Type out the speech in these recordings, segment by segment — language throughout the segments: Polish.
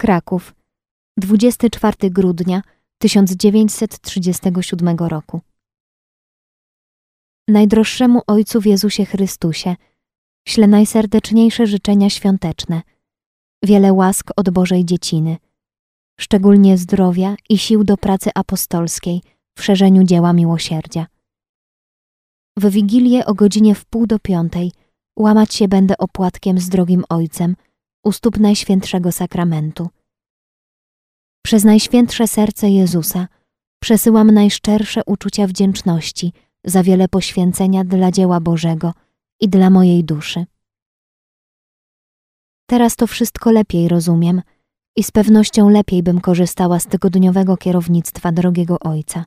Kraków, 24 grudnia 1937 roku. Najdroższemu Ojcu w Jezusie Chrystusie ślę najserdeczniejsze życzenia świąteczne, wiele łask od Bożej dzieciny, szczególnie zdrowia i sił do pracy apostolskiej w szerzeniu dzieła miłosierdzia. W Wigilię o godzinie w pół do piątej łamać się będę opłatkiem z drogim Ojcem u stóp Najświętszego Sakramentu. Przez Najświętsze Serce Jezusa przesyłam najszczersze uczucia wdzięczności za wiele poświęcenia dla dzieła Bożego i dla mojej duszy. Teraz to wszystko lepiej rozumiem i z pewnością lepiej bym korzystała z tygodniowego kierownictwa drogiego Ojca.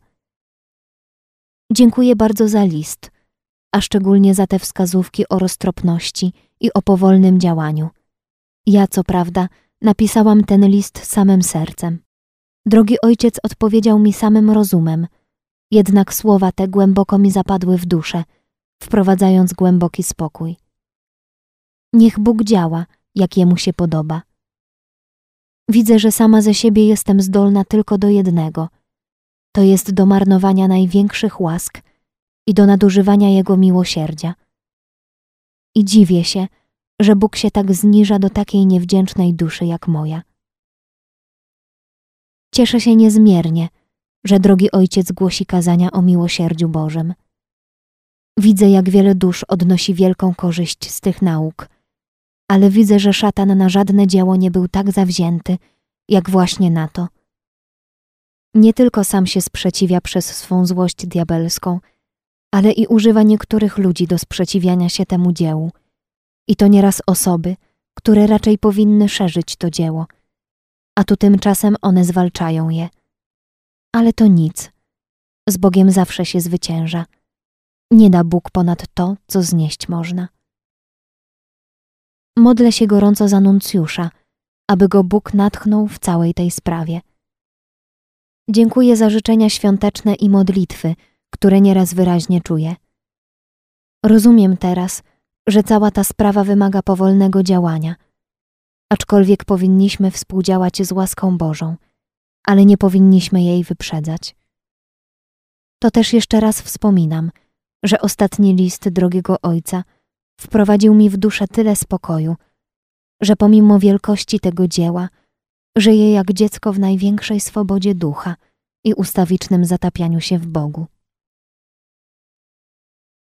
Dziękuję bardzo za list, a szczególnie za te wskazówki o roztropności i o powolnym działaniu. Ja, co prawda, napisałam ten list samym sercem. Drogi ojciec odpowiedział mi samym rozumem, jednak słowa te głęboko mi zapadły w duszę, wprowadzając głęboki spokój. Niech Bóg działa, jak jemu się podoba. Widzę, że sama ze siebie jestem zdolna tylko do jednego to jest do marnowania największych łask i do nadużywania Jego miłosierdzia. I dziwię się, że Bóg się tak zniża do takiej niewdzięcznej duszy jak moja. Cieszę się niezmiernie, że drogi Ojciec głosi kazania o miłosierdziu Bożym. Widzę, jak wiele dusz odnosi wielką korzyść z tych nauk, ale widzę, że szatan na żadne dzieło nie był tak zawzięty, jak właśnie na to. Nie tylko sam się sprzeciwia przez swą złość diabelską, ale i używa niektórych ludzi do sprzeciwiania się temu dziełu. I to nieraz osoby, które raczej powinny szerzyć to dzieło, a tu tymczasem one zwalczają je. Ale to nic. Z Bogiem zawsze się zwycięża. Nie da Bóg ponad to, co znieść można. Modlę się gorąco za nuncjusza, aby go Bóg natchnął w całej tej sprawie. Dziękuję za życzenia świąteczne i modlitwy, które nieraz wyraźnie czuję. Rozumiem teraz, że cała ta sprawa wymaga powolnego działania, aczkolwiek powinniśmy współdziałać z łaską Bożą, ale nie powinniśmy jej wyprzedzać. To też jeszcze raz wspominam, że ostatni list drogiego Ojca wprowadził mi w duszę tyle spokoju, że pomimo wielkości tego dzieła żyję jak dziecko w największej swobodzie ducha i ustawicznym zatapianiu się w Bogu.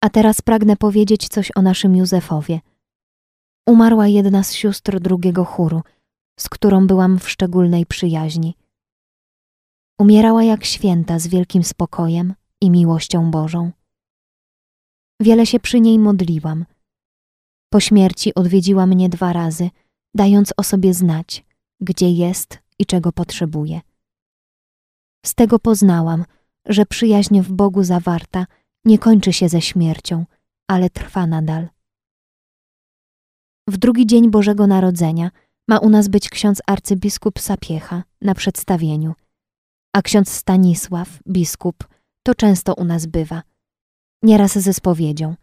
A teraz pragnę powiedzieć coś o naszym Józefowie. Umarła jedna z sióstr drugiego chóru, z którą byłam w szczególnej przyjaźni. Umierała jak święta z wielkim spokojem i miłością Bożą. Wiele się przy niej modliłam. Po śmierci odwiedziła mnie dwa razy, dając o sobie znać, gdzie jest i czego potrzebuje. Z tego poznałam, że przyjaźń w Bogu zawarta nie kończy się ze śmiercią, ale trwa nadal. W drugi dzień Bożego Narodzenia ma u nas być ksiądz arcybiskup Sapiecha na przedstawieniu, a ksiądz Stanisław, biskup, to często u nas bywa, nieraz ze spowiedzią,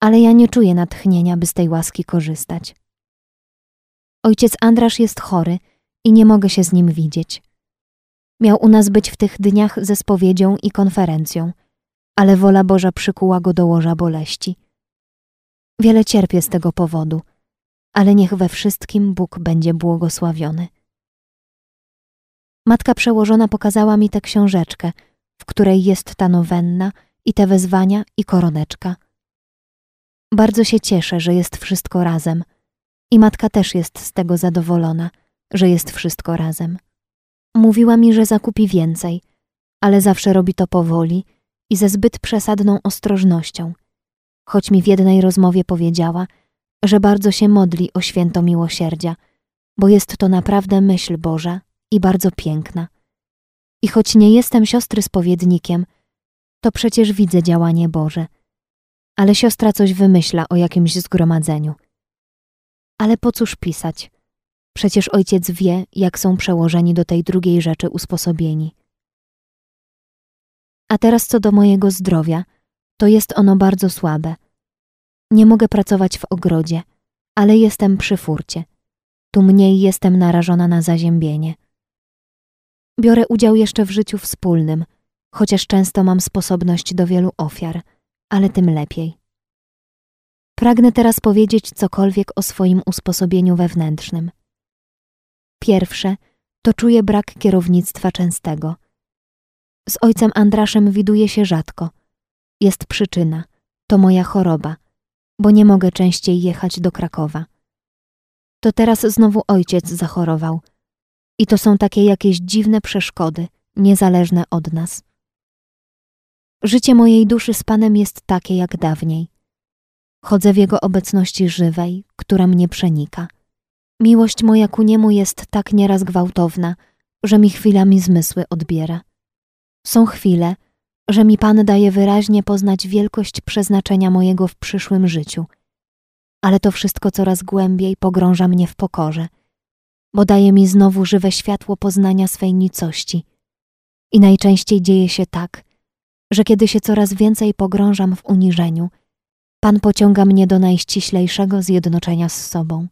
ale ja nie czuję natchnienia, by z tej łaski korzystać. Ojciec Andrasz jest chory i nie mogę się z nim widzieć. Miał u nas być w tych dniach ze spowiedzią i konferencją, ale wola Boża przykuła go do łoża boleści. Wiele cierpię z tego powodu, ale niech we wszystkim Bóg będzie błogosławiony. Matka przełożona pokazała mi tę książeczkę, w której jest ta nowenna i te wezwania i koroneczka. Bardzo się cieszę, że jest wszystko razem – i matka też jest z tego zadowolona, że jest wszystko razem. Mówiła mi, że zakupi więcej, ale zawsze robi to powoli i ze zbyt przesadną ostrożnością, choć mi w jednej rozmowie powiedziała, że bardzo się modli o święto miłosierdzia, bo jest to naprawdę myśl Boża i bardzo piękna. I choć nie jestem siostry spowiednikiem, to przecież widzę działanie Boże. Ale siostra coś wymyśla o jakimś zgromadzeniu. Ale po cóż pisać? Przecież ojciec wie, jak są przełożeni do tej drugiej rzeczy usposobieni. A teraz co do mojego zdrowia, to jest ono bardzo słabe. Nie mogę pracować w ogrodzie, ale jestem przy furcie. tu mniej jestem narażona na zaziębienie. Biorę udział jeszcze w życiu wspólnym, chociaż często mam sposobność do wielu ofiar, ale tym lepiej. Pragnę teraz powiedzieć cokolwiek o swoim usposobieniu wewnętrznym. Pierwsze to czuję brak kierownictwa częstego. Z ojcem Andraszem widuję się rzadko. Jest przyczyna, to moja choroba, bo nie mogę częściej jechać do Krakowa. To teraz znowu ojciec zachorował. I to są takie jakieś dziwne przeszkody, niezależne od nas. Życie mojej duszy z Panem jest takie jak dawniej. Chodzę w Jego obecności żywej, która mnie przenika. Miłość moja ku Niemu jest tak nieraz gwałtowna, że mi chwilami zmysły odbiera. Są chwile, że mi Pan daje wyraźnie poznać wielkość przeznaczenia mojego w przyszłym życiu, ale to wszystko coraz głębiej pogrąża mnie w pokorze, bo daje mi znowu żywe światło poznania swej nicości. I najczęściej dzieje się tak, że kiedy się coraz więcej pogrążam w uniżeniu, Pan pociąga mnie do najściślejszego zjednoczenia z sobą.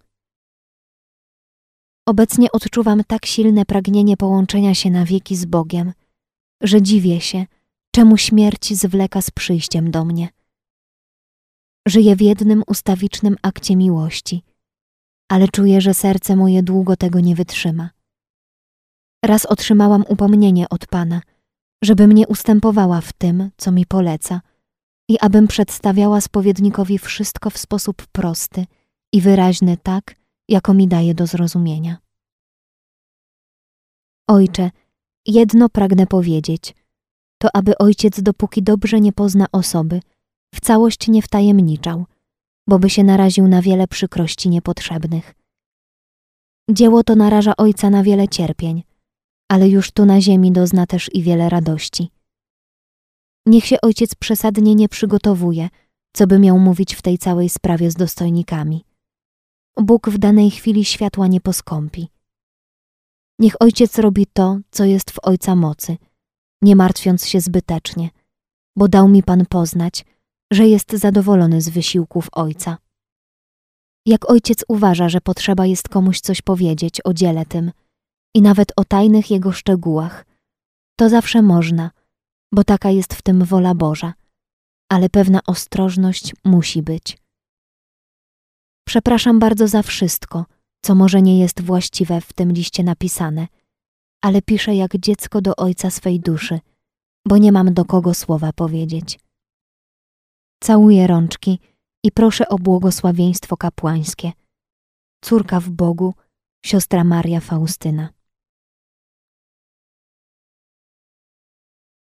Obecnie odczuwam tak silne pragnienie połączenia się na wieki z Bogiem, że dziwię się, czemu śmierć zwleka z przyjściem do mnie. Żyję w jednym ustawicznym akcie miłości, ale czuję, że serce moje długo tego nie wytrzyma. Raz otrzymałam upomnienie od Pana, żebym nie ustępowała w tym, co mi poleca i abym przedstawiała spowiednikowi wszystko w sposób prosty i wyraźny tak, jako mi daje do zrozumienia. Ojcze, jedno pragnę powiedzieć, to aby ojciec dopóki dobrze nie pozna osoby, w całość nie wtajemniczał, bo by się naraził na wiele przykrości niepotrzebnych. Dzieło to naraża ojca na wiele cierpień, ale już tu na ziemi dozna też i wiele radości. Niech się ojciec przesadnie nie przygotowuje, co by miał mówić w tej całej sprawie z dostojnikami. Bóg w danej chwili światła nie poskąpi. Niech ojciec robi to, co jest w ojca mocy, nie martwiąc się zbytecznie, bo dał mi Pan poznać, że jest zadowolony z wysiłków ojca. Jak ojciec uważa, że potrzeba jest komuś coś powiedzieć o dziele tym i nawet o tajnych jego szczegółach, to zawsze można, bo taka jest w tym wola Boża, ale pewna ostrożność musi być. Przepraszam bardzo za wszystko, co może nie jest właściwe w tym liście napisane, ale piszę jak dziecko do ojca swej duszy, bo nie mam do kogo słowa powiedzieć. Całuję rączki i proszę o błogosławieństwo kapłańskie. Córka w Bogu, siostra Maria Faustyna.